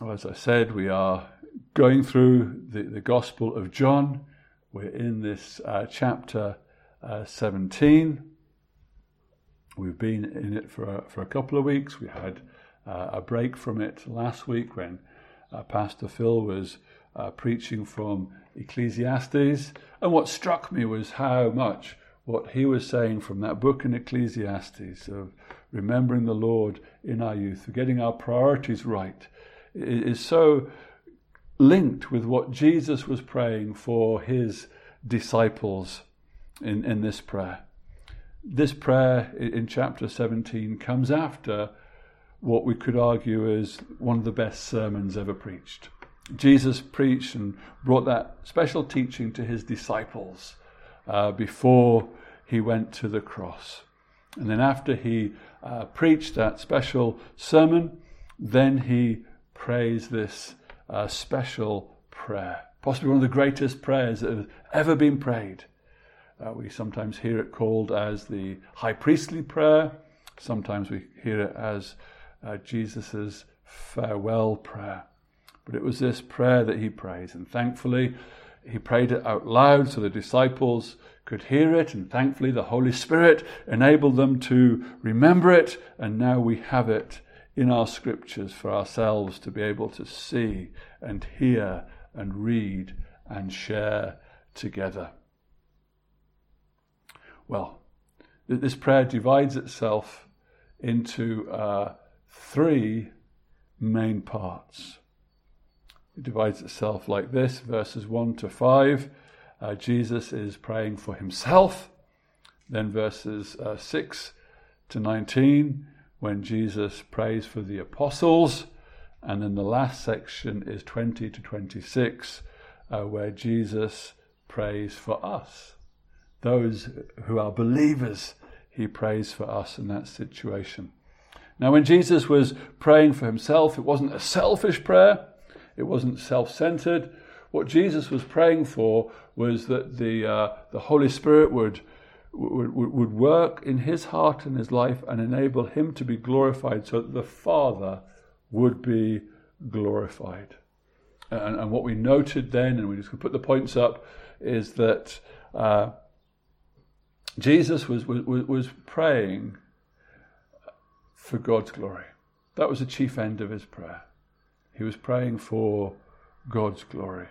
Well, as I said, we are going through the, the Gospel of John. We're in this uh, chapter uh, 17. We've been in it for a, for a couple of weeks. We had uh, a break from it last week when uh, Pastor Phil was uh, preaching from Ecclesiastes. And what struck me was how much what he was saying from that book in Ecclesiastes of remembering the Lord in our youth, getting our priorities right is so linked with what Jesus was praying for his disciples in, in this prayer. This prayer in chapter 17 comes after what we could argue is one of the best sermons ever preached. Jesus preached and brought that special teaching to his disciples uh, before he went to the cross. And then, after he uh, preached that special sermon, then he prays this uh, special prayer, possibly one of the greatest prayers that has ever been prayed. Uh, we sometimes hear it called as the high priestly prayer. Sometimes we hear it as uh, Jesus' farewell prayer. But it was this prayer that he prays, and thankfully he prayed it out loud so the disciples could hear it, and thankfully the Holy Spirit enabled them to remember it, and now we have it in our scriptures for ourselves to be able to see and hear and read and share together. Well, this prayer divides itself into uh, three main parts. It divides itself like this verses 1 to 5. Uh, Jesus is praying for himself. Then verses uh, 6 to 19 when Jesus prays for the apostles. And then the last section is 20 to 26, uh, where Jesus prays for us. Those who are believers, he prays for us in that situation. Now, when Jesus was praying for himself, it wasn't a selfish prayer, it wasn't self centered. What Jesus was praying for was that the, uh, the Holy Spirit would would, would work in his heart and his life and enable him to be glorified so that the Father would be glorified. And, and what we noted then, and we just put the points up, is that uh, Jesus was, was, was praying for God's glory. That was the chief end of his prayer. He was praying for God's glory.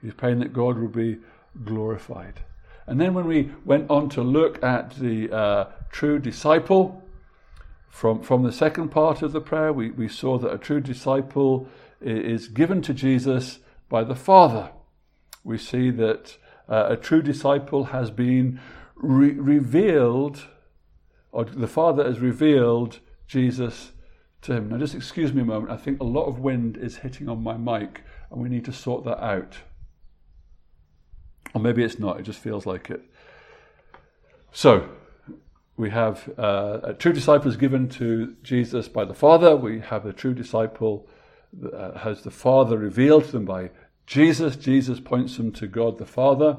He was praying that God would be glorified. And then when we went on to look at the uh, true disciple, from, from the second part of the prayer, we, we saw that a true disciple is given to Jesus by the Father. We see that uh, a true disciple has been re- revealed, or the Father has revealed Jesus to him. Now, just excuse me a moment. I think a lot of wind is hitting on my mic, and we need to sort that out. Or maybe it's not, it just feels like it. So, we have uh, a true disciple is given to Jesus by the Father. We have a true disciple uh, has the Father revealed to them by Jesus. Jesus points them to God the Father.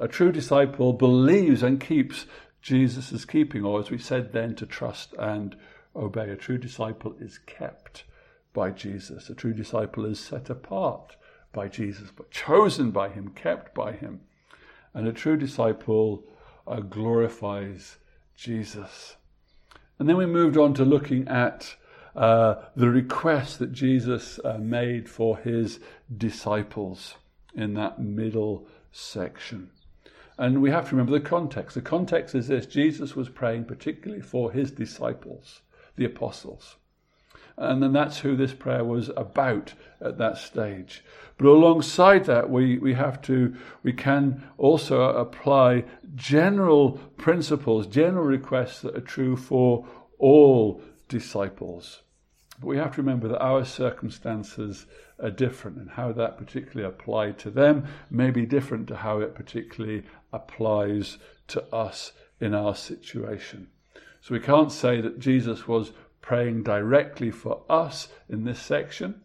A true disciple believes and keeps Jesus' keeping, or as we said then, to trust and obey. A true disciple is kept by Jesus. A true disciple is set apart by Jesus, but chosen by him, kept by him. And a true disciple uh, glorifies Jesus. And then we moved on to looking at uh, the request that Jesus uh, made for his disciples in that middle section. And we have to remember the context. The context is this Jesus was praying particularly for his disciples, the apostles. And then that's who this prayer was about at that stage. But alongside that, we, we have to, we can also apply general principles, general requests that are true for all disciples. But we have to remember that our circumstances are different, and how that particularly applied to them may be different to how it particularly applies to us in our situation. So we can't say that Jesus was praying directly for us in this section.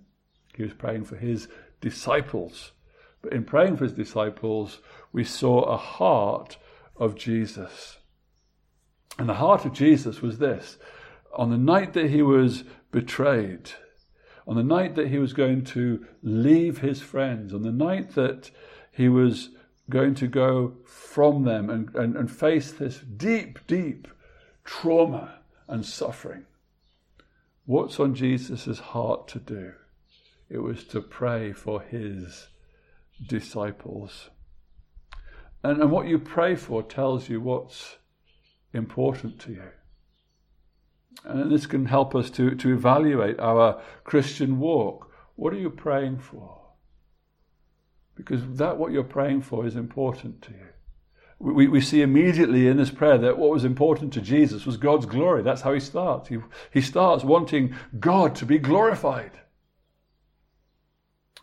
He was praying for his disciples. But in praying for his disciples, we saw a heart of Jesus. And the heart of Jesus was this on the night that he was betrayed, on the night that he was going to leave his friends, on the night that he was going to go from them and, and, and face this deep, deep trauma and suffering. What's on Jesus' heart to do? It was to pray for his disciples. And, and what you pray for tells you what's important to you. And this can help us to, to evaluate our Christian walk. What are you praying for? Because that what you're praying for is important to you. We, we see immediately in this prayer that what was important to Jesus was God's glory. That's how he starts. He, he starts wanting God to be glorified.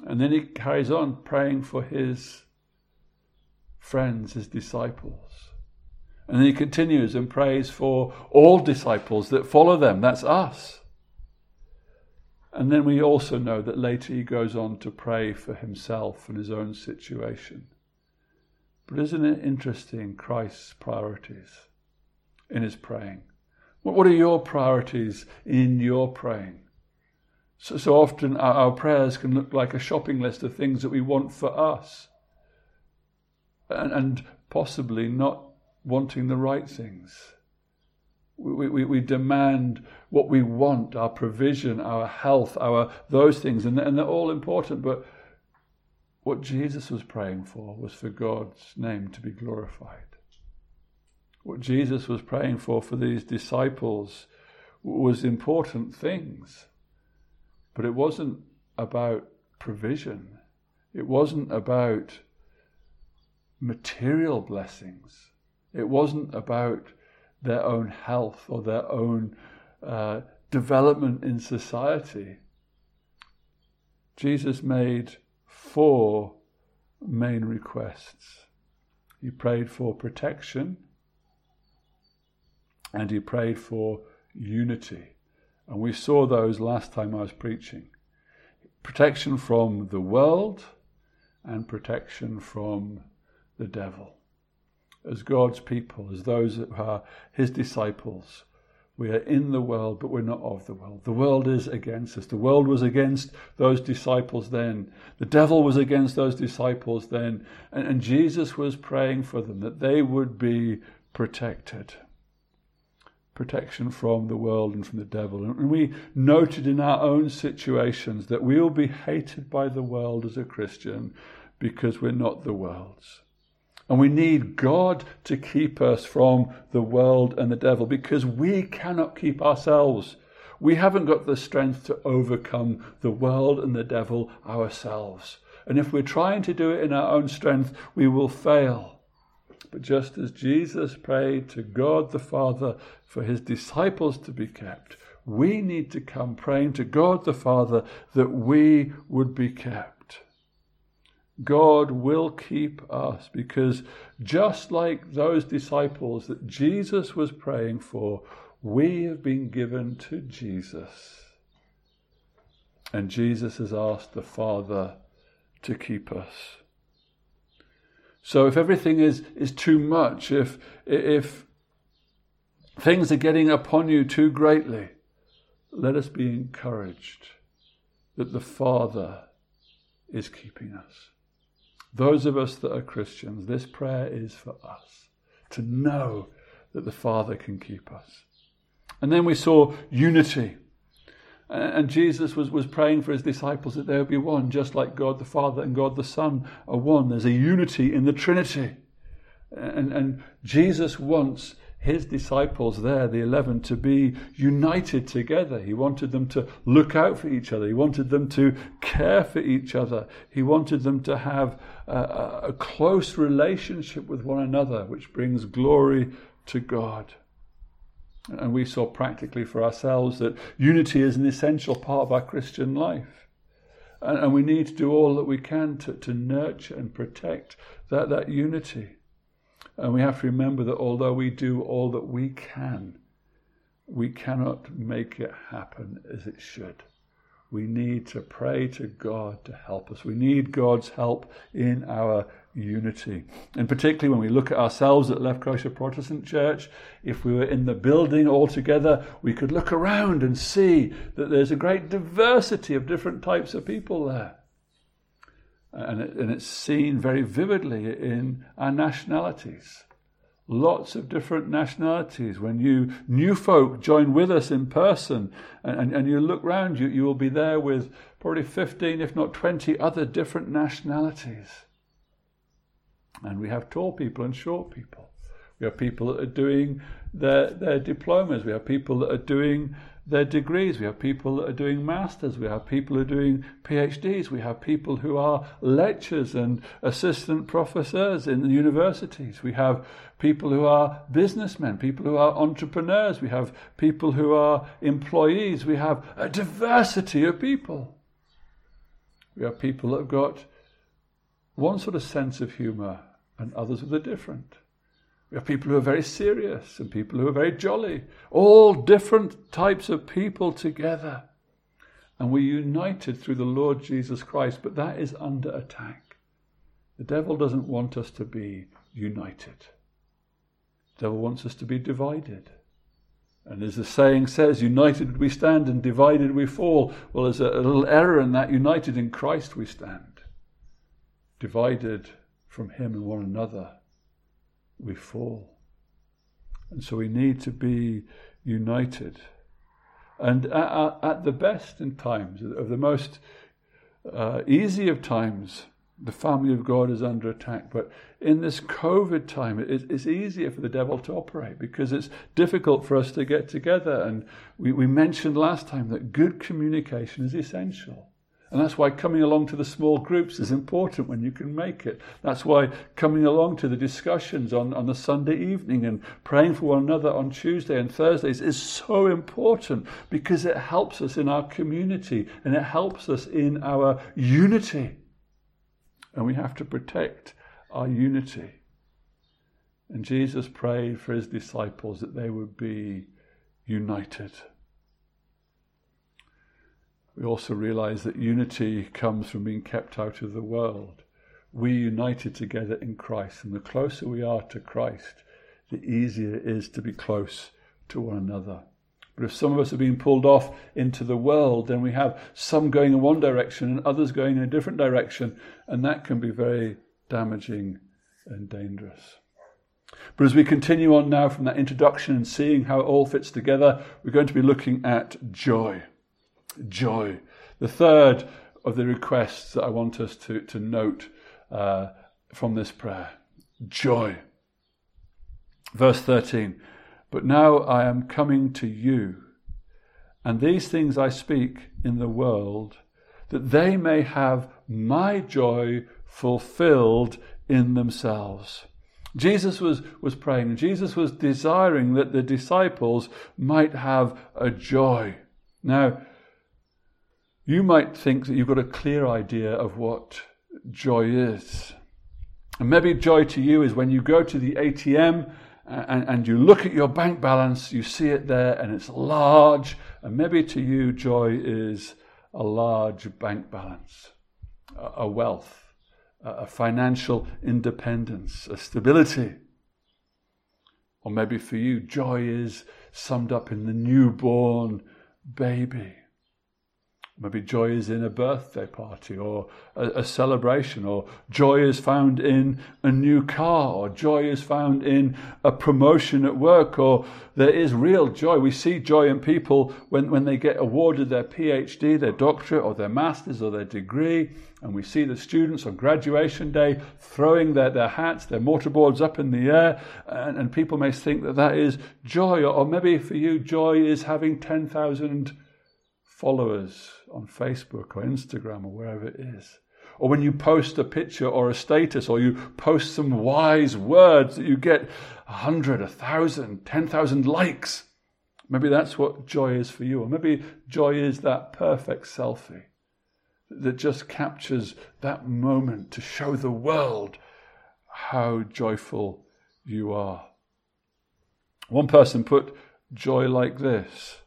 And then he carries on praying for his friends, his disciples. And then he continues and prays for all disciples that follow them. That's us. And then we also know that later he goes on to pray for himself and his own situation. But isn't it interesting, Christ's priorities in his praying? What are your priorities in your praying? So, so often our, prayers can look like a shopping list of things that we want for us. And, and possibly not wanting the right things. We, we, we demand what we want, our provision, our health, our those things, and, and they're all important. But what Jesus was praying for was for God's name to be glorified. What Jesus was praying for for these disciples was important things. But it wasn't about provision. It wasn't about material blessings. It wasn't about their own health or their own uh, development in society. Jesus made four main requests. He prayed for protection and he prayed for unity. And we saw those last time I was preaching protection from the world and protection from the devil as God's people, as those that are His disciples. We are in the world, but we're not of the world. The world is against us. The world was against those disciples then. The devil was against those disciples then. And, and Jesus was praying for them that they would be protected. Protection from the world and from the devil. And we noted in our own situations that we will be hated by the world as a Christian because we're not the world's. And we need God to keep us from the world and the devil because we cannot keep ourselves. We haven't got the strength to overcome the world and the devil ourselves. And if we're trying to do it in our own strength, we will fail. But just as Jesus prayed to God the Father for his disciples to be kept, we need to come praying to God the Father that we would be kept. God will keep us because just like those disciples that Jesus was praying for, we have been given to Jesus. And Jesus has asked the Father to keep us. So if everything is, is too much, if, if things are getting upon you too greatly, let us be encouraged that the Father is keeping us. Those of us that are Christians, this prayer is for us to know that the Father can keep us. And then we saw unity. And Jesus was, was praying for his disciples that they would be one, just like God the Father and God the Son are one. There's a unity in the Trinity. And, and Jesus wants his disciples there, the 11, to be united together. He wanted them to look out for each other. He wanted them to care for each other. He wanted them to have a, a close relationship with one another, which brings glory to God. And we saw practically for ourselves that unity is an essential part of our Christian life. And, and we need to do all that we can to, to nurture and protect that, that unity. And we have to remember that although we do all that we can, we cannot make it happen as it should. we need to pray to God to help us. We need God's help in our unity. And particularly when we look at ourselves at Lefkoşa Protestant Church, if we were in the building all together, we could look around and see that there's a great diversity of different types of people there. And, it, and it's seen very vividly in our nationalities. Lots of different nationalities. When you new folk join with us in person and, and, and you look round, you, you will be there with probably 15, if not 20 other different nationalities. And we have tall people and short people. We have people that are doing their, their diplomas. We have people that are doing their degrees. We have people that are doing masters. We have people who are doing PhDs. We have people who are lecturers and assistant professors in the universities. We have people who are businessmen, people who are entrepreneurs. We have people who are employees. We have a diversity of people. We have people that have got one sort of sense of humour and others with a different. We have people who are very serious and people who are very jolly, all different types of people together. And we're united through the Lord Jesus Christ, but that is under attack. The devil doesn't want us to be united. The devil wants us to be divided. And as the saying says, united we stand and divided we fall. Well, there's a, little error in that. United in Christ we stand. Divided from Him and one another, we fall. And so we need to be united. And at, at the best in times, of the most uh, easy of times, the family of God is under attack. But in this COVID time, it, it's easier for the devil to operate because it's difficult for us to get together. And we, we mentioned last time that good communication is essential. And that's why coming along to the small groups is important when you can make it. That's why coming along to the discussions on, on the Sunday evening and praying for one another on Tuesday and Thursdays is so important because it helps us in our community and it helps us in our unity. And we have to protect our unity. And Jesus prayed for his disciples that they would be united. We also realize that unity comes from being kept out of the world. We united together in Christ, and the closer we are to Christ, the easier it is to be close to one another. But if some of us are being pulled off into the world, then we have some going in one direction and others going in a different direction, and that can be very damaging and dangerous. But as we continue on now from that introduction and seeing how it all fits together, we're going to be looking at joy joy. The third of the requests that I want us to, to note uh, from this prayer joy. Verse 13 But now I am coming to you, and these things I speak in the world, that they may have my joy fulfilled in themselves. Jesus was, was praying, Jesus was desiring that the disciples might have a joy. Now, you might think that you've got a clear idea of what joy is. And maybe joy to you is when you go to the ATM uh, and, and you look at your bank balance, you see it there and it's large. And maybe to you, joy is a large bank balance, a, wealth, a financial independence, a stability. Or maybe for you, joy is summed up in the newborn baby Maybe joy is in a birthday party or a, a, celebration, or joy is found in a new car, or joy is found in a promotion at work, or there is real joy. We see joy in people when, when they get awarded their PhD, their doctorate, or their master's, or their degree, and we see the students on graduation day throwing their, their hats, their mortarboards up in the air, and, and people may think that that is joy, or, or maybe for you, joy is having 10,000 followers on Facebook or Instagram or wherever it is. Or when you post a picture or a status or you post some wise words that you get a hundred, a thousand, ten thousand likes. Maybe that's what joy is for you. Or maybe joy is that perfect selfie that just captures that moment to show the world how joyful you are. One person put joy like this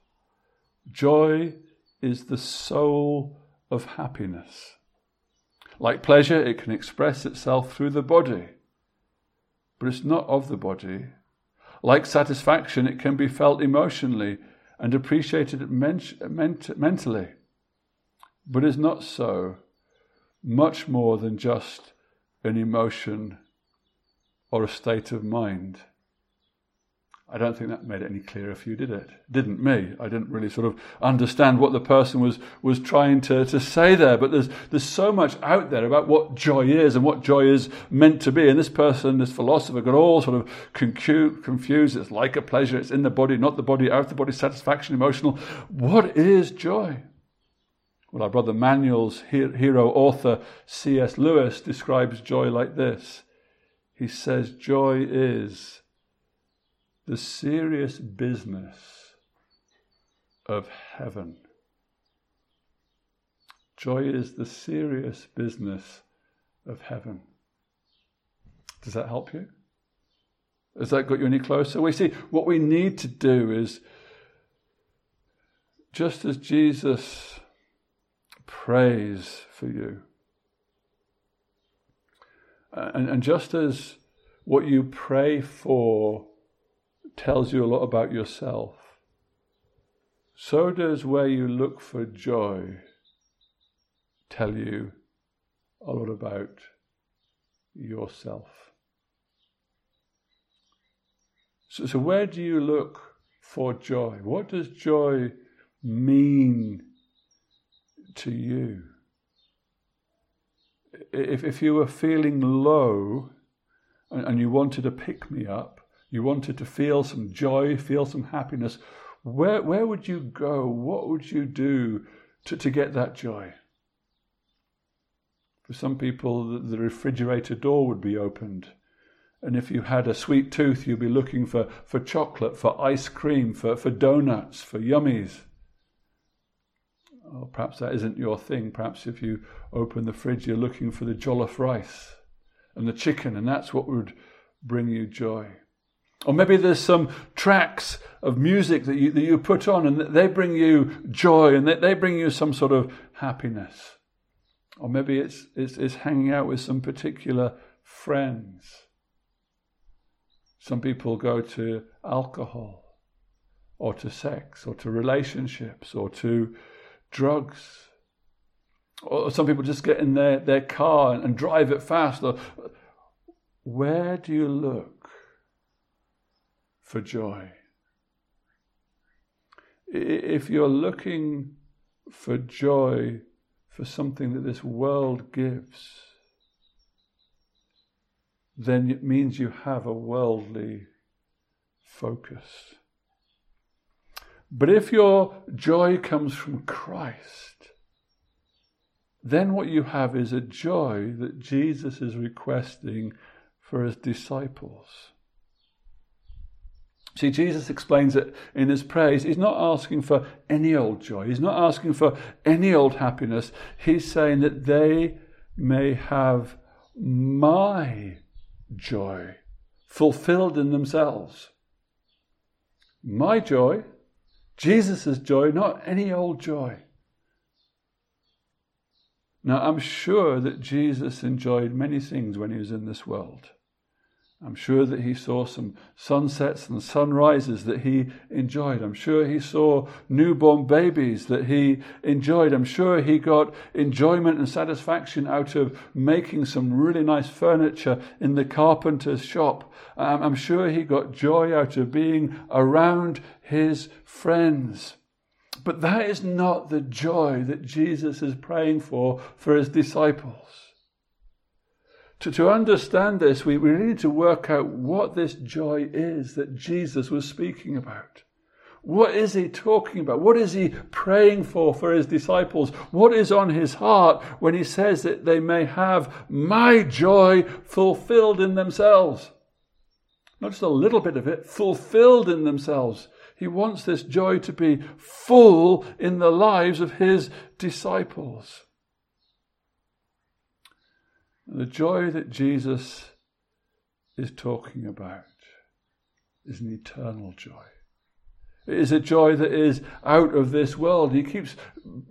Joy is the soul of happiness. Like pleasure, it can express itself through the body, but it's not of the body. Like satisfaction, it can be felt emotionally and appreciated ment- ment- mentally, but is not so much more than just an emotion or a state of mind. I don't think that made it any clearer for you, did it? Didn't me. I didn't really sort of understand what the person was, was trying to, to say there. But there's, there's so much out there about what joy is and what joy is meant to be. And this person, this philosopher, got all sort of confused. It's like a pleasure. It's in the body, not the body, out of the body, satisfaction, emotional. What is joy? Well, our brother Manuel's hero author C.S. Lewis describes joy like this. He says, Joy is the serious business of heaven. Joy is the serious business of heaven. Does that help you? Has that got you any closer? We see what we need to do is just as Jesus prays for you, and, and just as what you pray for tells you a lot about yourself, so does where you look for joy tell you a lot about yourself. So, so where do you look for joy? What does joy mean to you? If, if you were feeling low and, and you wanted to pick me up, you wanted to feel some joy, feel some happiness, where, where would you go? What would you do to, to get that joy? For some people, the, refrigerator door would be opened. And if you had a sweet tooth, you'd be looking for, for chocolate, for ice cream, for, for donuts, for yummies. Or perhaps that isn't your thing. Perhaps if you open the fridge, you're looking for the jollof rice and the chicken, and that's what would bring you joy. Or maybe there's some tracks of music that you, that you put on and they bring you joy and they, they bring you some sort of happiness. Or maybe it's, it's, it's hanging out with some particular friends. Some people go to alcohol or to sex or to relationships or to drugs. Or some people just get in their, their car and, drive it fast. Where do you look for joy? If you're looking for joy for something that this world gives, then it means you have a worldly focus. But if your joy comes from Christ, then what you have is a joy that Jesus is requesting for his disciples. See, Jesus explains it in his praise. He's not asking for any old joy. He's not asking for any old happiness. He's saying that they may have my joy fulfilled in themselves. My joy Jesus' joy, not any old joy. Now, I'm sure that Jesus enjoyed many things when he was in this world. I'm sure that he saw some sunsets and sunrises that he enjoyed. I'm sure he saw newborn babies that he enjoyed. I'm sure he got enjoyment and satisfaction out of making some really nice furniture in the carpenter's shop. Um, I'm sure he got joy out of being around his friends. But that is not the joy that Jesus is praying for for his disciples. To, to understand this, we, we need to work out what this joy is that Jesus was speaking about. What is he talking about? What is he praying for for his disciples? What is on his heart when he says that they may have my joy fulfilled in themselves? Not just a little bit of it, fulfilled in themselves. He wants this joy to be full in the lives of his disciples. The joy that Jesus is talking about is an eternal joy. It is a joy that is out of this world. He keeps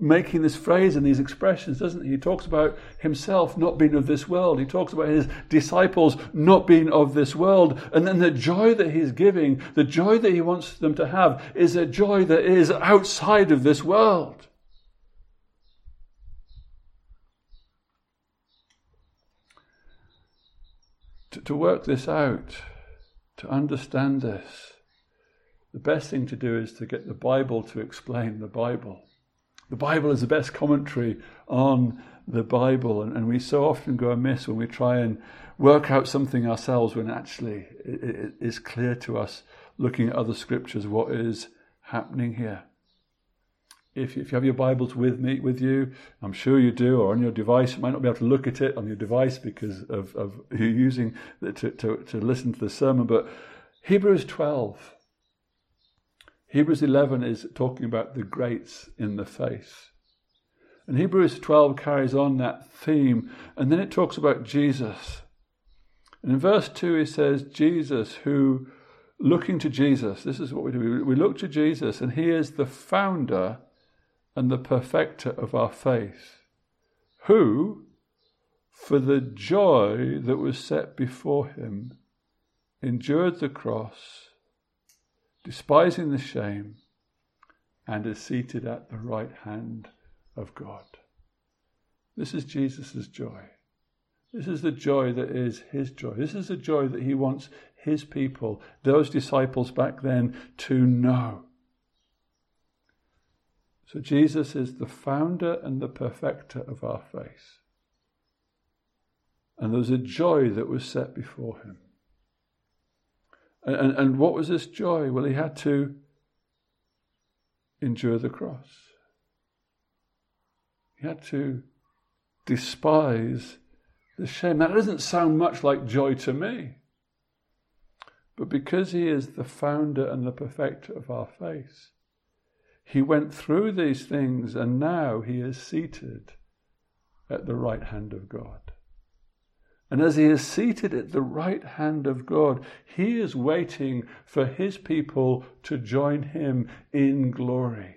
making this phrase and these expressions, doesn't he? He talks about himself not being of this world. He talks about his disciples not being of this world. And then the joy that he's giving, the joy that he wants them to have, is a joy that is outside of this world. To, to work this out, to understand this, the best thing to do is to get the Bible to explain the Bible. The Bible is the best commentary on the Bible, and, and we so often go amiss when we try and work out something ourselves when actually it, it is clear to us, looking at other scriptures, what is happening here. If, if you have your Bibles with me, with you, I'm sure you do, or on your device, you might not be able to look at it on your device because of, of you using it to, to, to listen to the sermon. But Hebrews 12, Hebrews 11 is talking about the greats in the faith. And Hebrews 12 carries on that theme, and then it talks about Jesus. And in verse 2, he says, Jesus, who, looking to Jesus, this is what we do. We look to Jesus, and he is the founder and the perfecter of our faith, who, for the joy that was set before him, endured the cross despising the shame, and is seated at the right hand of God. This is Jesus' joy. This is the joy that is his joy. This is the joy that he wants his people, those disciples back then, to know. So Jesus is the founder and the perfecter of our faith. And there was a joy that was set before him. And, and what was this joy? Well, he had to endure the cross. He had to despise the shame. That doesn't sound much like joy to me. But because he is the founder and the perfecter of our faith, he went through these things and now he is seated at the right hand of God. And as he is seated at the right hand of God, he is waiting for his people to join him in glory.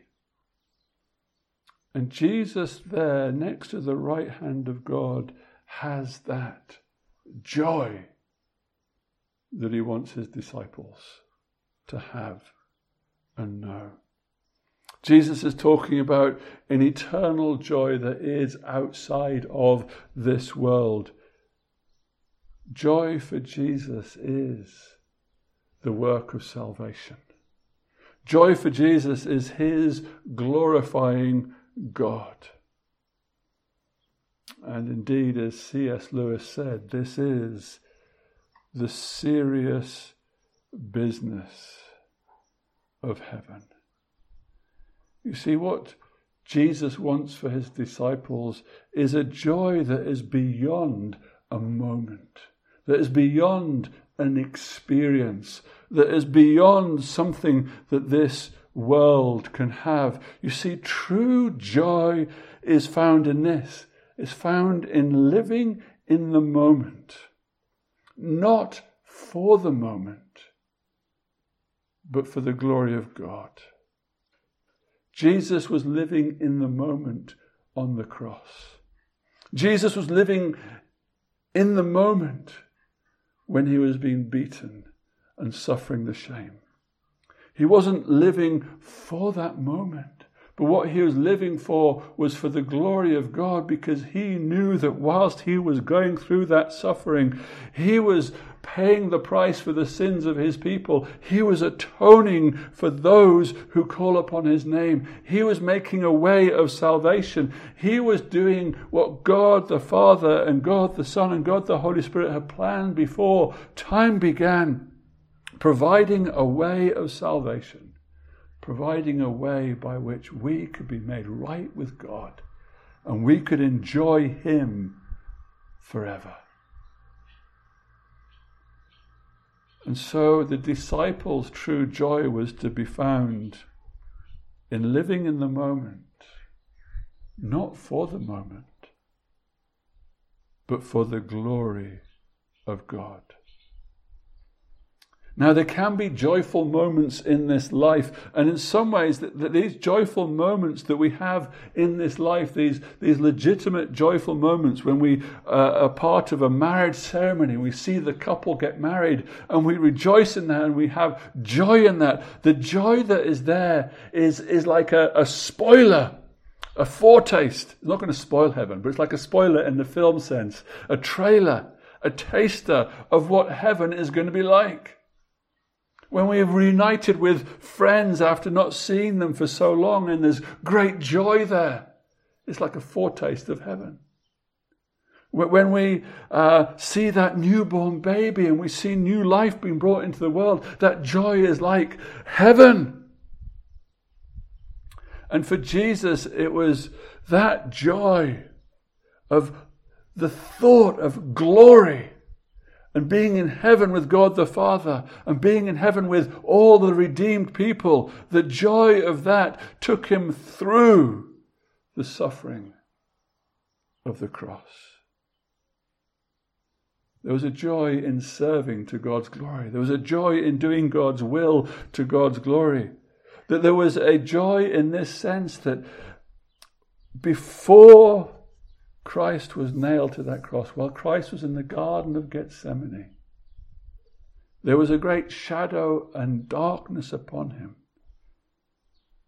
And Jesus, there next to the right hand of God, has that joy that he wants his disciples to have and know. Jesus is talking about an eternal joy that is outside of this world. Joy for Jesus is the work of salvation. Joy for Jesus is his glorifying God. And indeed, as C.S. Lewis said, this is the serious business of heaven. You see, what Jesus wants for his disciples is a joy that is beyond a moment that is beyond an experience, that is beyond something that this world can have. You see, true joy is found in this, is found in living in the moment, not for the moment, but for the glory of God. Jesus was living in the moment on the cross. Jesus was living in the moment when he was being beaten and suffering the shame. He wasn't living for that moment, but what he was living for was for the glory of God because he knew that whilst he was going through that suffering, he was paying the price for the sins of his people. He was atoning for those who call upon his name. He was making a way of salvation. He was doing what God the Father and God the Son and God the Holy Spirit had planned before time began, providing a way of salvation, providing a way by which we could be made right with God and we could enjoy him forever. And so the disciples' true joy was to be found in living in the moment, not for the moment, but for the glory of God. Now, there can be joyful moments in this life, and in some ways, that, these joyful moments that we have in this life, these, these legitimate joyful moments when we uh, are part of a marriage ceremony, we see the couple get married, and we rejoice in that, and we have joy in that. The joy that is there is, is like a, a spoiler a foretaste. It's not going to spoil heaven, but it's like a spoiler in the film sense, a trailer, a taster of what heaven is going to be like when we have reunited with friends after not seeing them for so long, and there's great joy there. It's like a foretaste of heaven. When we uh, see that newborn baby and we see new life being brought into the world, that joy is like heaven. And for Jesus, it was that joy of the thought of glory and being in heaven with God the Father and being in heaven with all the redeemed people, the joy of that took him through the suffering of the cross. There was a joy in serving to God's glory. There was a joy in doing God's will to God's glory. That there was a joy in this sense that before Christ was nailed to that cross while Christ was in the Garden of Gethsemane. There was a great shadow and darkness upon him.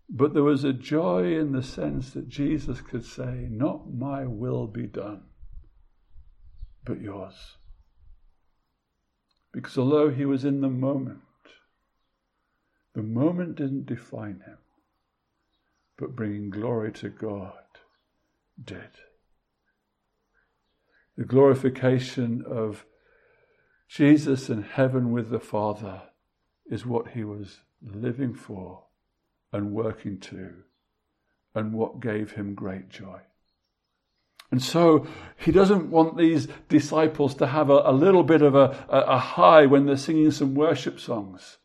But there was a joy in the sense that Jesus could say, Not my will be done, but yours. Because although he was in the moment, the moment didn't define him, but bringing glory to God did the glorification of Jesus in heaven with the Father is what he was living for and working to, and what gave him great joy. And so he doesn't want these disciples to have a, a little bit of a, a, a high when they're singing some worship songs.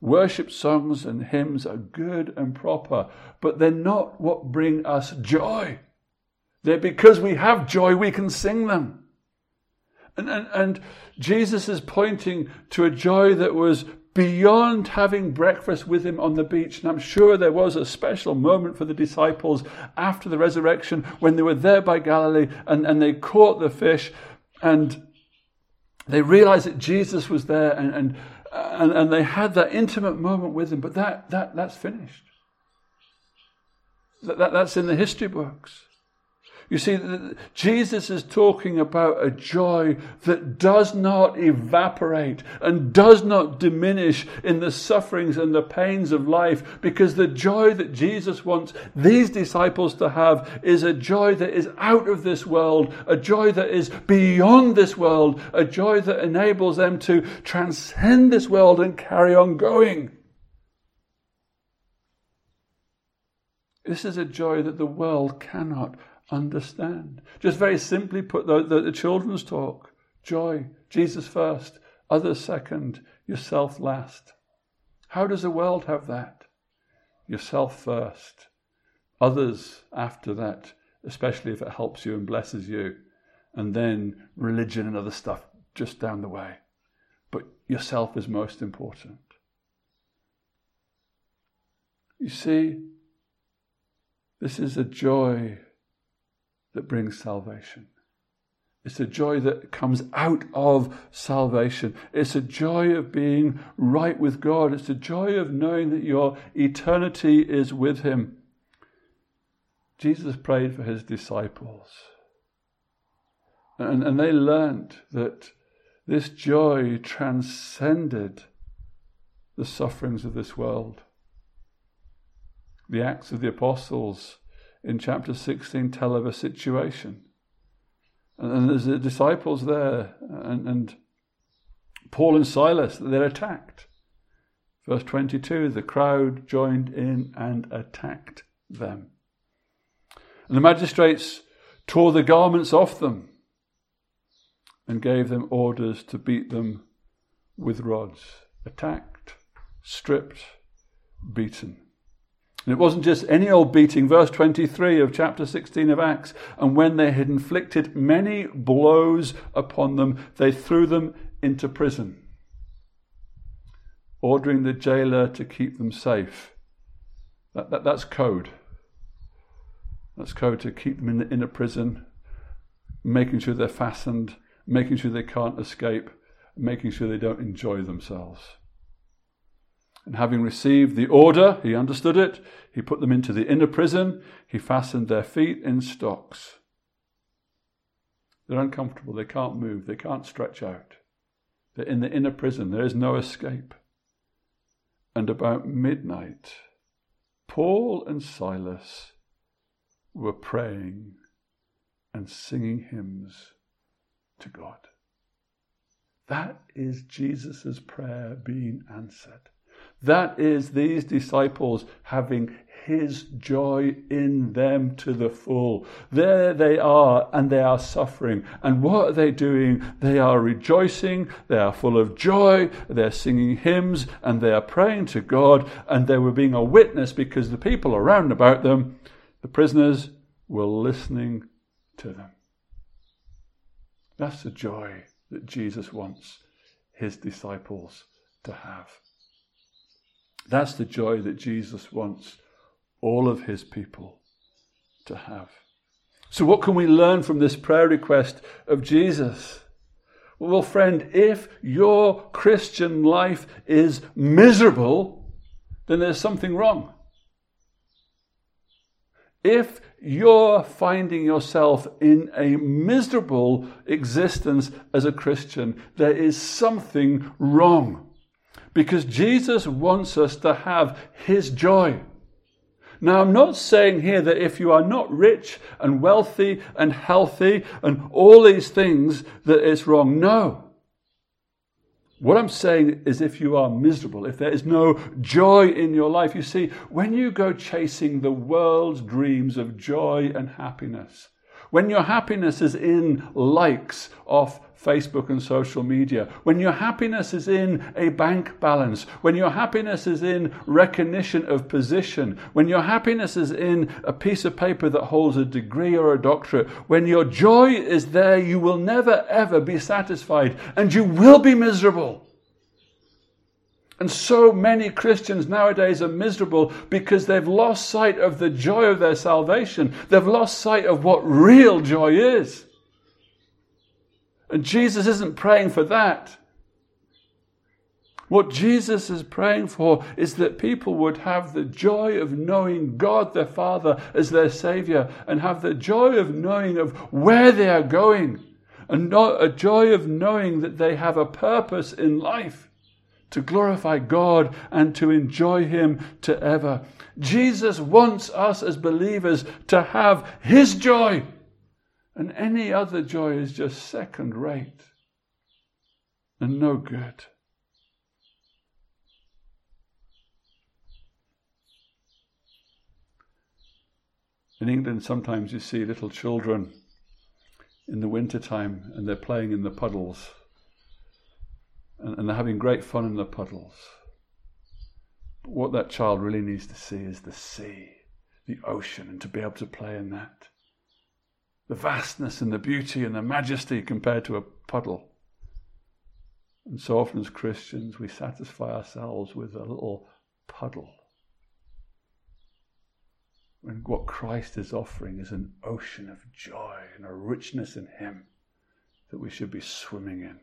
Worship songs and hymns are good and proper, but they're not what bring us joy. That because we have joy, we can sing them. And, and, and Jesus is pointing to a joy that was beyond having breakfast with him on the beach. And I'm sure there was a special moment for the disciples after the resurrection when they were there by Galilee and, and they caught the fish and they realized that Jesus was there and, and, and, and they had that intimate moment with him. But that, that, that's finished. That, that, that's in the history books. You see, Jesus is talking about a joy that does not evaporate and does not diminish in the sufferings and the pains of life because the joy that Jesus wants these disciples to have is a joy that is out of this world, a joy that is beyond this world, a joy that enables them to transcend this world and carry on going. This is a joy that the world cannot understand. Just very simply put, the, the, the children's talk joy, Jesus first, others second, yourself last. How does the world have that? Yourself first, others after that, especially if it helps you and blesses you, and then religion and other stuff just down the way. But yourself is most important. You see, this is a joy that brings salvation. It's a joy that comes out of salvation. It's a joy of being right with God. It's a joy of knowing that your eternity is with Him. Jesus prayed for His disciples. And, and they learnt that this joy transcended the sufferings of this world. The Acts of the Apostles in chapter 16 tell of a situation. And, and there's the disciples there, and, and Paul and Silas, they're attacked. Verse 22 the crowd joined in and attacked them. And the magistrates tore the garments off them and gave them orders to beat them with rods. Attacked, stripped, beaten. And it wasn't just any old beating. Verse 23 of chapter 16 of Acts. And when they had inflicted many blows upon them, they threw them into prison. ordering the jailer to keep them safe. That, that, that's code. That's code to keep them in the inner prison, making sure they're fastened, making sure they can't escape, making sure they don't enjoy themselves. And having received the order, he understood it, he put them into the inner prison, he fastened their feet in stocks. They're uncomfortable, they can't move, they can't stretch out. They're in the inner prison, there is no escape. And about midnight, Paul and Silas were praying and singing hymns to God. That is Jesus' prayer being answered. That is these disciples having his joy in them to the full. There they are, and they are suffering. And what are they doing? They are rejoicing, they are full of joy, they're singing hymns, and they are praying to God, and they were being a witness because the people around about them, the prisoners, were listening to them. That's the joy that Jesus wants his disciples to have. That's the joy that Jesus wants all of his people to have. So, what can we learn from this prayer request of Jesus? Well, friend, if your Christian life is miserable, then there's something wrong. If you're finding yourself in a miserable existence as a Christian, there is something wrong. Because Jesus wants us to have His joy. Now, I'm not saying here that if you are not rich and wealthy and healthy and all these things, that it's wrong. No. What I'm saying is if you are miserable, if there is no joy in your life, you see, when you go chasing the world's dreams of joy and happiness, when your happiness is in likes off Facebook and social media, when your happiness is in a bank balance, when your happiness is in recognition of position, when your happiness is in a piece of paper that holds a degree or a doctorate, when your joy is there, you will never ever be satisfied and you will be miserable. And so many Christians nowadays are miserable because they've lost sight of the joy of their salvation. They've lost sight of what real joy is. And Jesus isn't praying for that. What Jesus is praying for is that people would have the joy of knowing God their Father as their Savior and have the joy of knowing of where they are going and a joy of knowing that they have a purpose in life to glorify God and to enjoy Him to ever. Jesus wants us as believers to have His joy, and any other joy is just second rate and no good. In England, sometimes you see little children in the winter time and they're playing in the puddles and, and they're having great fun in the puddles. But what that child really needs to see is the sea, the ocean, and to be able to play in that. The vastness and the beauty and the majesty compared to a puddle. And so often as Christians, we satisfy ourselves with a little puddle. When what Christ is offering is an ocean of joy and a richness in Him that we should be swimming in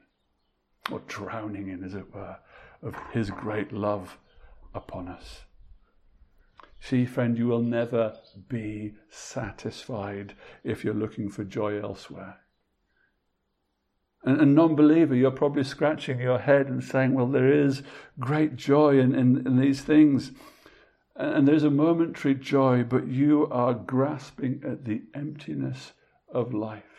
or drowning in, as it were, of His great love upon us. See, friend, you will never be satisfied if you're looking for joy elsewhere. And, and non believer, you're probably scratching your head and saying, Well, there is great joy in, in, in these things. And, and there's a momentary joy, but you are grasping at the emptiness of life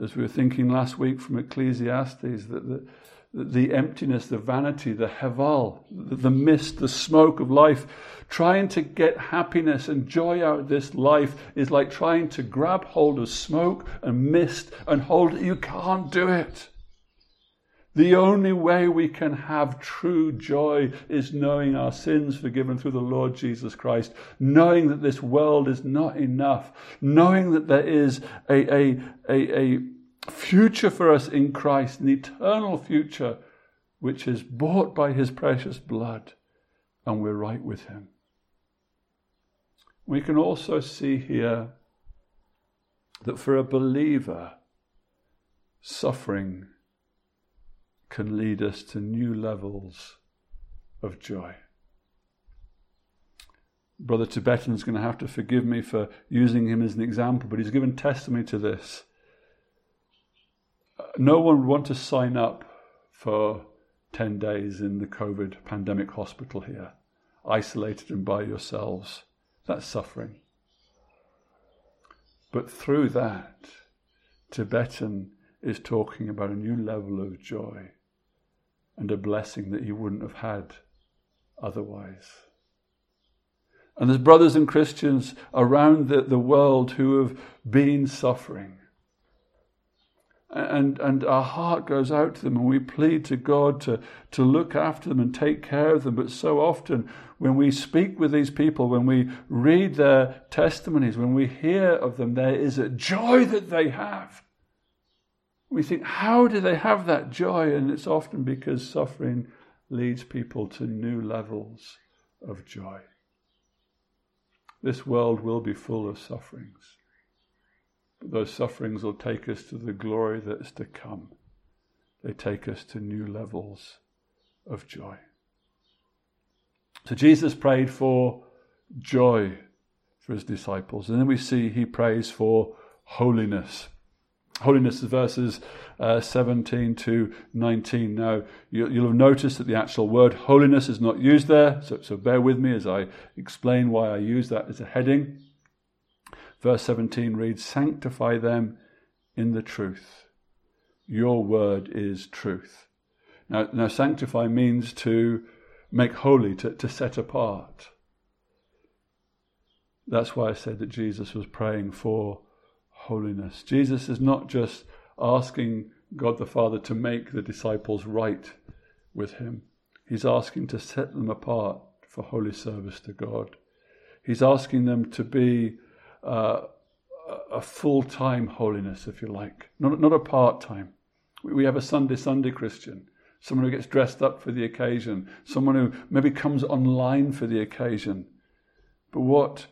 as we were thinking last week from Ecclesiastes, that the, the emptiness, the vanity, the hevel, the, mist, the smoke of life, trying to get happiness and joy out of this life is like trying to grab hold of smoke and mist and hold it. You can't do it. The only way we can have true joy is knowing our sins forgiven through the Lord Jesus Christ, knowing that this world is not enough, knowing that there is a, a, a, a future for us in Christ, an eternal future which is bought by his precious blood, and we're right with him. We can also see here that for a believer, suffering can lead us to new levels of joy. Brother Tibetan is going to have to forgive me for using him as an example, but he's given testimony to this. No one would want to sign up for 10 days in the COVID pandemic hospital here, isolated and by yourselves. That's suffering. But through that, Tibetan is talking about a new level of joy and a blessing that he wouldn't have had otherwise. And there's brothers and Christians around the, the world who have been suffering. And, and our heart goes out to them and we plead to God to, to look after them and take care of them. But so often, when we speak with these people, when we read their testimonies, when we hear of them, there is a joy that they have. We think, how do they have that joy? And it's often because suffering leads people to new levels of joy. This world will be full of sufferings. Those sufferings will take us to the glory that's to come. They take us to new levels of joy. So Jesus prayed for joy for his disciples. And then we see he prays for holiness. Holiness is verses uh, 17 to 19. Now, you, will have noticed that the actual word holiness is not used there, so, so bear with me as I explain why I use that as a heading. Verse 17 reads, Sanctify them in the truth. Your word is truth. Now, now sanctify means to make holy, to, to set apart. That's why I said that Jesus was praying for holiness. Jesus is not just asking God the Father to make the disciples right with Him, He's asking to set them apart for holy service to God. He's asking them to be uh, a full time holiness, if you like, not, not a part time. We have a Sunday Sunday Christian, someone who gets dressed up for the occasion, someone who maybe comes online for the occasion. But what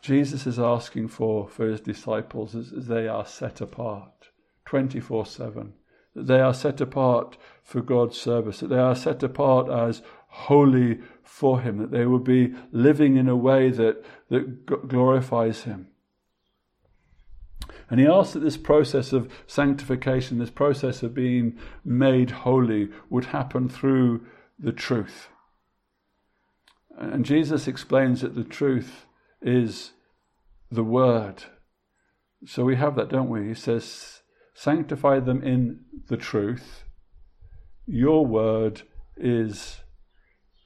Jesus is asking for for his disciples is, is they are set apart 24 7. That they are set apart for God's service, that they are set apart as holy for Him, that they would be living in a way that, that glorifies Him. And he asks that this process of sanctification, this process of being made holy, would happen through the truth. And Jesus explains that the truth is the Word. So we have that, don't we? He says, Sanctify them in the truth. Your Word is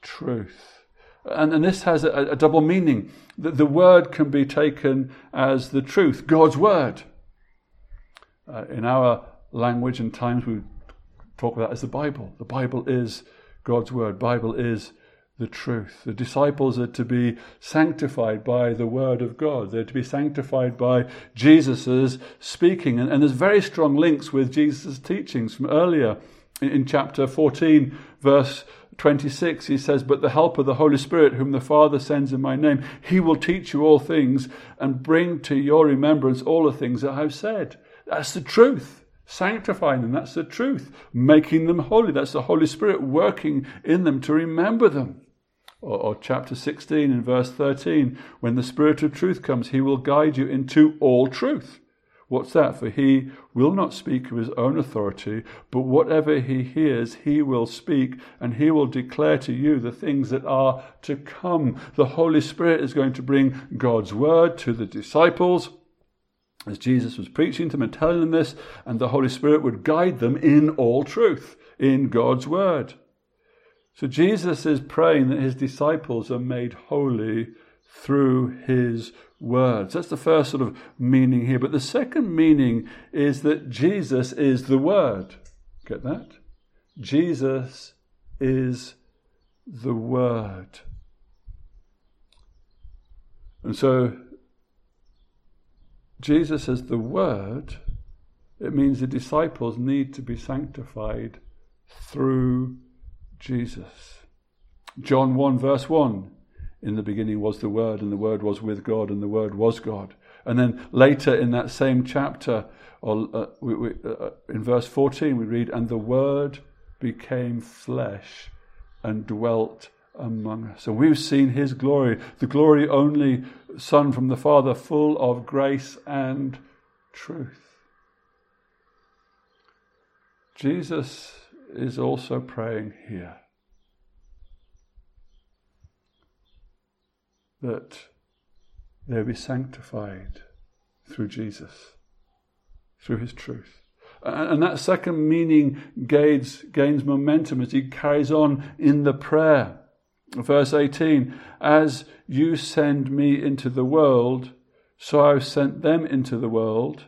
truth. And, and this has a, a double meaning. The, the Word can be taken as the truth, God's Word. Uh, in our language and times, we talk about as the Bible. The Bible is God's Word. Bible is the truth. The disciples are to be sanctified by the word of God. They're to be sanctified by Jesus' speaking. And, and there's very strong links with Jesus' teachings from earlier in, in chapter 14, verse 26. He says, But the help of the Holy Spirit, whom the Father sends in my name, he will teach you all things and bring to your remembrance all the things that I've said. That's the truth sanctifying them. That's the truth. Making them holy. That's the Holy Spirit working in them to remember them. Or, or, chapter 16 and verse 13, when the Spirit of truth comes, he will guide you into all truth. What's that? For he will not speak of his own authority, but whatever he hears, he will speak, and he will declare to you the things that are to come. The Holy Spirit is going to bring God's word to the disciples as Jesus was preaching to them and telling them this, and the Holy Spirit would guide them in all truth, in God's word. So Jesus is praying that his disciples are made holy through his words. That's the first sort of meaning here. But the second meaning is that Jesus is the Word. Get that? Jesus is the Word. And so, Jesus as the Word, it means the disciples need to be sanctified through Jesus. John 1, verse 1 In the beginning was the Word, and the Word was with God, and the Word was God. And then later in that same chapter, or uh, we, we, uh, in verse 14, we read, And the Word became flesh and dwelt among us. So we've seen his glory, the glory only Son from the Father, full of grace and truth. Jesus is also praying here that they'll be sanctified through Jesus, through his truth. And that second meaning gains, gains momentum as he carries on in the prayer. Verse 18 As you send me into the world, so I've sent them into the world.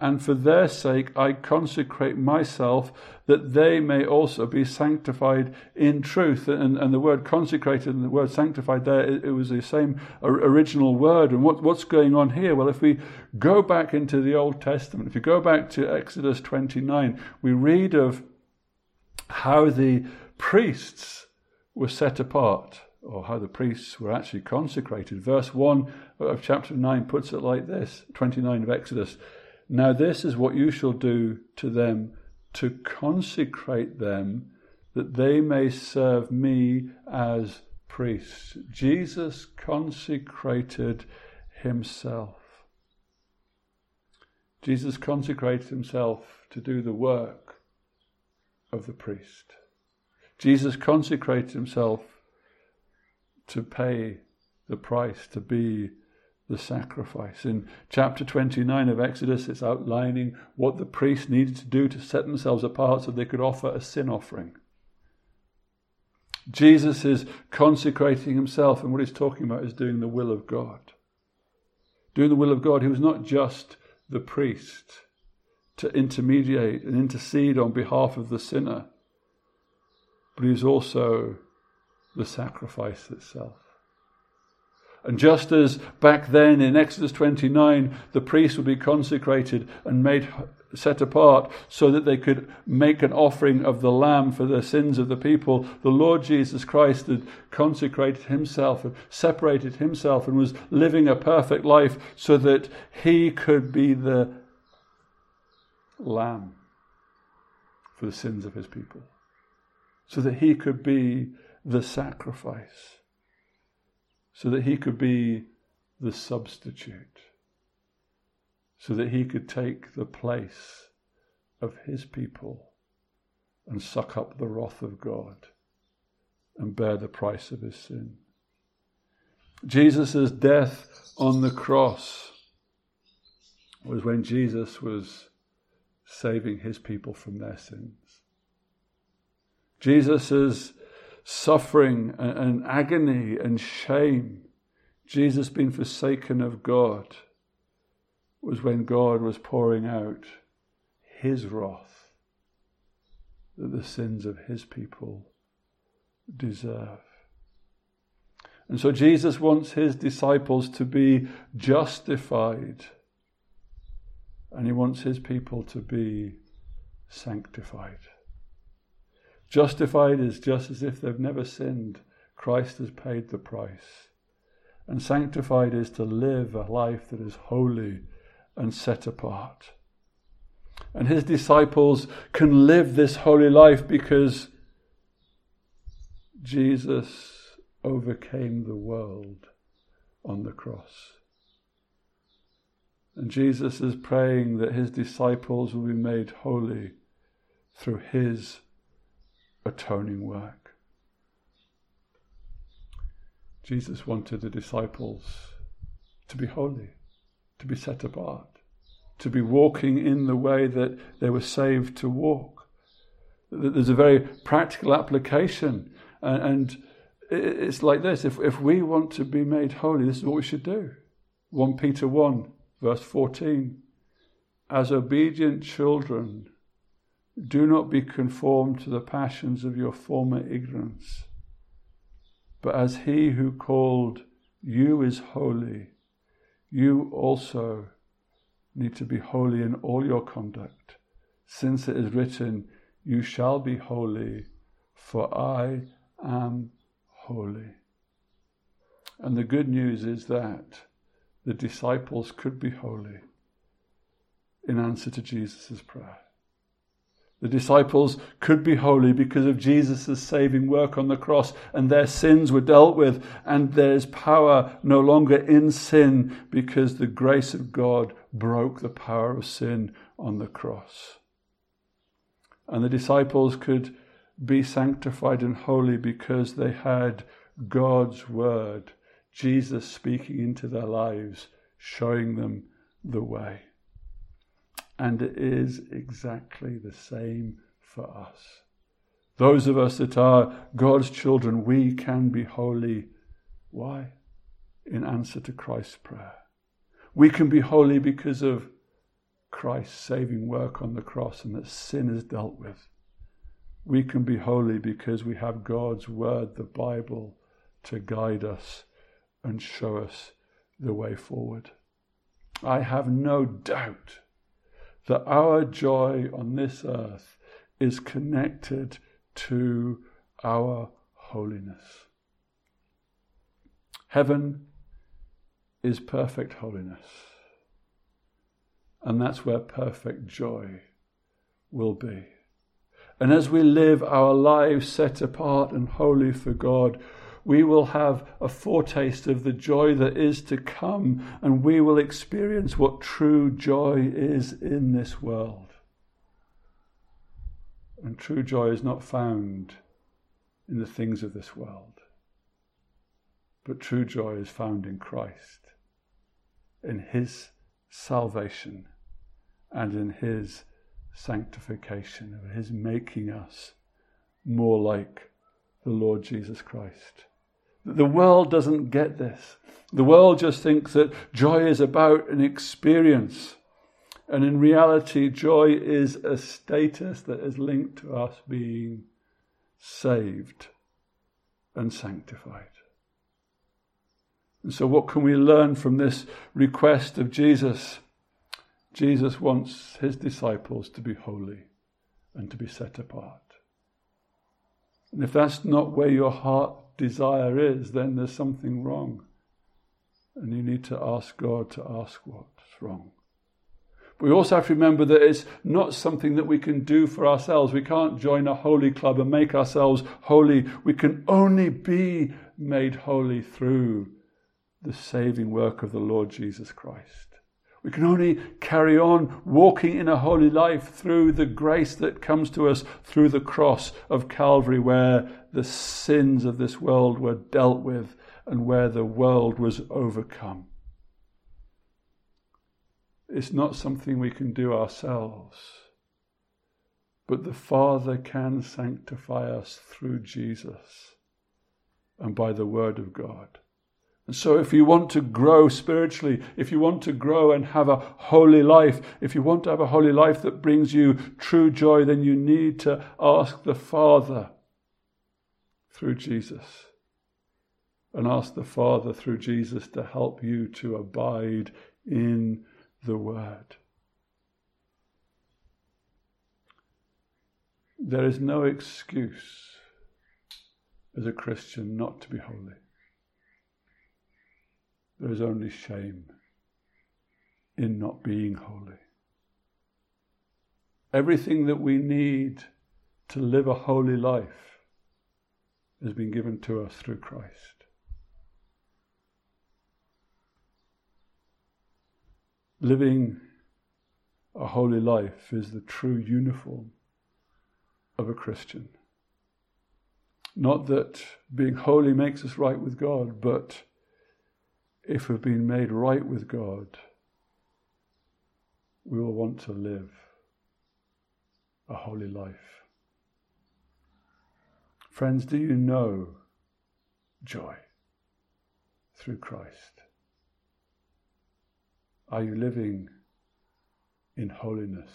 And for their sake I consecrate myself that they may also be sanctified in truth. And, and the word consecrated and the word sanctified there, it, it was the same original word. And what, what's going on here? Well, if we go back into the Old Testament, if you go back to Exodus 29, we read of how the priests were set apart, or how the priests were actually consecrated. Verse 1 of chapter 9 puts it like this 29 of Exodus. Now, this is what you shall do to them to consecrate them that they may serve me as priests. Jesus consecrated himself. Jesus consecrated himself to do the work of the priest. Jesus consecrated himself to pay the price, to be the sacrifice. In chapter 29 of Exodus, it's outlining what the priests needed to do to set themselves apart so they could offer a sin offering. Jesus is consecrating himself, and what he's talking about is doing the will of God. Doing the will of God, he was not just the priest to intermediate and intercede on behalf of the sinner but he is also the sacrifice itself. And just as back then in Exodus 29, the priests would be consecrated and made set apart so that they could make an offering of the lamb for the sins of the people, the Lord Jesus Christ had consecrated himself and separated himself and was living a perfect life so that he could be the lamb for the sins of his people so that he could be the sacrifice, so that he could be the substitute, so that he could take the place of his people and suck up the wrath of God and bear the price of his sin. Jesus' death on the cross was when Jesus was saving his people from their sins. Jesus' suffering and agony and shame, Jesus being forsaken of God, was when God was pouring out his wrath that the sins of his people deserve. And so Jesus wants his disciples to be justified, and he wants his people to be sanctified. Justified is just as if they've never sinned. Christ has paid the price. And sanctified is to live a life that is holy and set apart. And his disciples can live this holy life because Jesus overcame the world on the cross. And Jesus is praying that his disciples will be made holy through his atoning work. Jesus wanted the disciples to be holy, to be set apart, to be walking in the way that they were saved to walk. There's a very practical application, and it's like this if, if we want to be made holy, this is what we should do. 1 Peter 1, verse 14. As obedient children, do not be conformed to the passions of your former ignorance. But as he who called you is holy, you also need to be holy in all your conduct, since it is written, You shall be holy, for I am holy. And the good news is that the disciples could be holy in answer to Jesus' prayer. The disciples could be holy because of Jesus' saving work on the cross, and their sins were dealt with, and there is power no longer in sin because the grace of God broke the power of sin on the cross. And the disciples could be sanctified and holy because they had God's word, Jesus speaking into their lives, showing them the way. And it is exactly the same for us. Those of us that are God's children, we can be holy. Why? In answer to Christ's prayer. We can be holy because of Christ's saving work on the cross and that sin is dealt with. We can be holy because we have God's Word, the Bible, to guide us and show us the way forward. I have no doubt that our joy on this earth is connected to our holiness. Heaven is perfect holiness, and that's where perfect joy will be. And as we live our lives set apart and holy for God, we will have a foretaste of the joy that is to come, and we will experience what true joy is in this world. And true joy is not found in the things of this world, but true joy is found in Christ, in His salvation, and in His sanctification, of His making us more like the Lord Jesus Christ. The world doesn't get this. The world just thinks that joy is about an experience. And in reality, joy is a status that is linked to us being saved and sanctified. And so, what can we learn from this request of Jesus? Jesus wants his disciples to be holy and to be set apart. And if that's not where your heart desire is, then there's something wrong. And you need to ask God to ask what's wrong. But we also have to remember that it's not something that we can do for ourselves. We can't join a holy club and make ourselves holy. We can only be made holy through the saving work of the Lord Jesus Christ. We can only carry on walking in a holy life through the grace that comes to us through the cross of Calvary, where the sins of this world were dealt with and where the world was overcome. It's not something we can do ourselves, but the Father can sanctify us through Jesus and by the Word of God. And so, if you want to grow spiritually, if you want to grow and have a holy life, if you want to have a holy life that brings you true joy, then you need to ask the Father through Jesus. And ask the Father through Jesus to help you to abide in the Word. There is no excuse as a Christian not to be holy. There is only shame in not being holy. Everything that we need to live a holy life has been given to us through Christ. Living a holy life is the true uniform of a Christian. Not that being holy makes us right with God, but if we've been made right with God, we will want to live a holy life. Friends, do you know joy through Christ? Are you living in holiness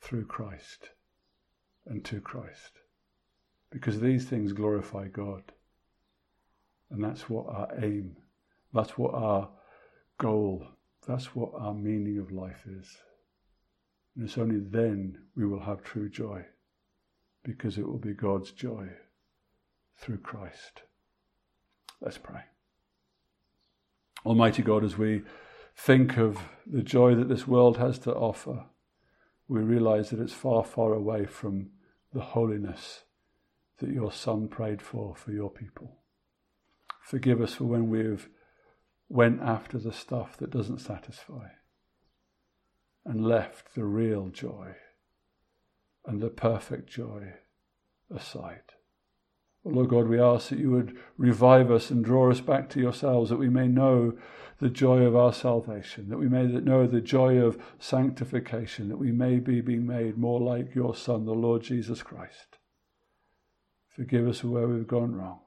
through Christ and to Christ? Because these things glorify God. And that's what our aim that's what our goal, that's what our meaning of life is. And it's only then we will have true joy, because it will be God's joy through Christ. Let's pray. Almighty God, as we think of the joy that this world has to offer, we realize that it's far, far away from the holiness that your Son prayed for for your people. Forgive us for when we've went after the stuff that doesn't satisfy and left the real joy and the perfect joy aside. Lord God, we ask that you would revive us and draw us back to yourselves, that we may know the joy of our salvation, that we may know the joy of sanctification, that we may be being made more like your Son, the Lord Jesus Christ. Forgive us where we've gone wrong,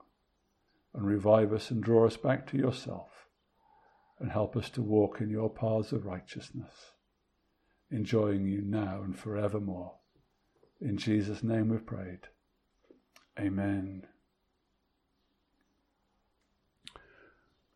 and revive us and draw us back to yourself, and help us to walk in your paths of righteousness, enjoying you now and forevermore. In Jesus' name we've prayed. Amen.